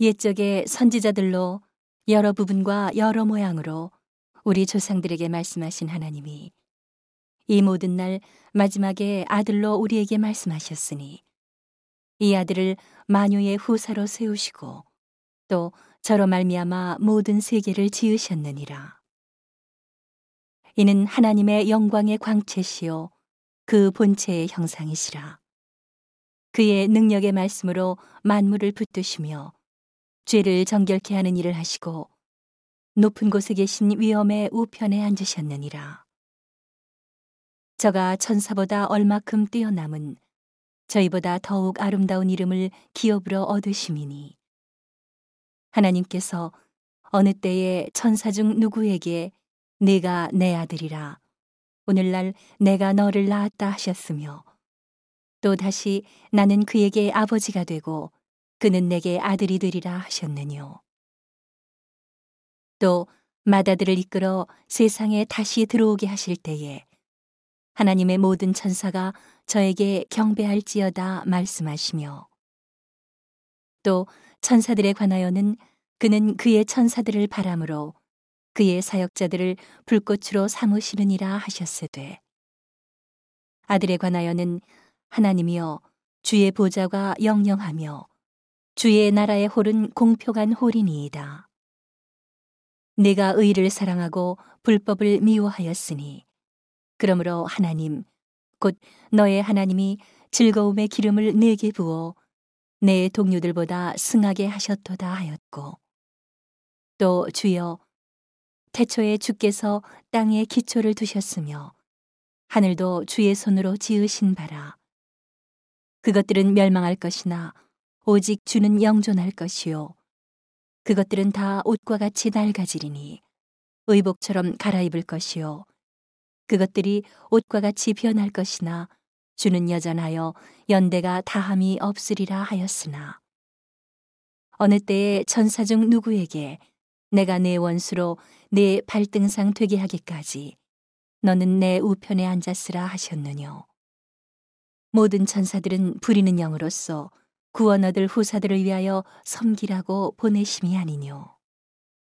옛적의 선지자들로 여러 부분과 여러 모양으로 우리 조상들에게 말씀하신 하나님이 이 모든 날 마지막에 아들로 우리에게 말씀하셨으니 이 아들을 만유의 후사로 세우시고 또 저로 말미암아 모든 세계를 지으셨느니라. 이는 하나님의 영광의 광채시요 그 본체의 형상이시라. 그의 능력의 말씀으로 만물을 붙드시며 죄를 정결케 하는 일을 하시고 높은 곳에 계신 위엄의 우편에 앉으셨느니라. 저가 천사보다 얼마큼 뛰어남은 저희보다 더욱 아름다운 이름을 기업으로 얻으심이니 하나님께서 어느 때에 천사 중 누구에게 내가 내 아들이라 오늘날 내가 너를 낳았다 하셨으며 또 다시 나는 그에게 아버지가 되고 그는 내게 아들이 되리라 하셨느뇨. 또 마다들을 이끌어 세상에 다시 들어오게 하실 때에 하나님의 모든 천사가 저에게 경배할지어다 말씀하시며 또 천사들에 관하여는 그는 그의 천사들을 바람으로 그의 사역자들을 불꽃으로 삼으시느니라 하셨으되 아들에 관하여는 하나님이여 주의 보좌가 영영하며 주의 나라의 홀은 공평한 홀이니이다. 내가 의를 사랑하고 불법을 미워하였으니 그러므로 하나님 곧 너의 하나님이 즐거움의 기름을 내게 부어 내 동료들보다 승하게 하셨도다 하였고 또 주여 태초에 주께서 땅에 기초를 두셨으며 하늘도 주의 손으로 지으신 바라 그것들은 멸망할 것이나 오직 주는 영존할 것이요. 그것들은 다 옷과 같이 낡아지리니 의복처럼 갈아입을 것이요. 그것들이 옷과 같이 변할 것이나 주는 여전하여 연대가 다함이 없으리라 하였으나. 어느 때에 천사 중 누구에게 내가 내 원수로 내 발등상 되게 하기까지 너는 내 우편에 앉았으라 하셨느뇨. 모든 천사들은 부리는 영으로서 구원 얻을 후사들을 위하여 섬기라고 보내심이 아니뇨.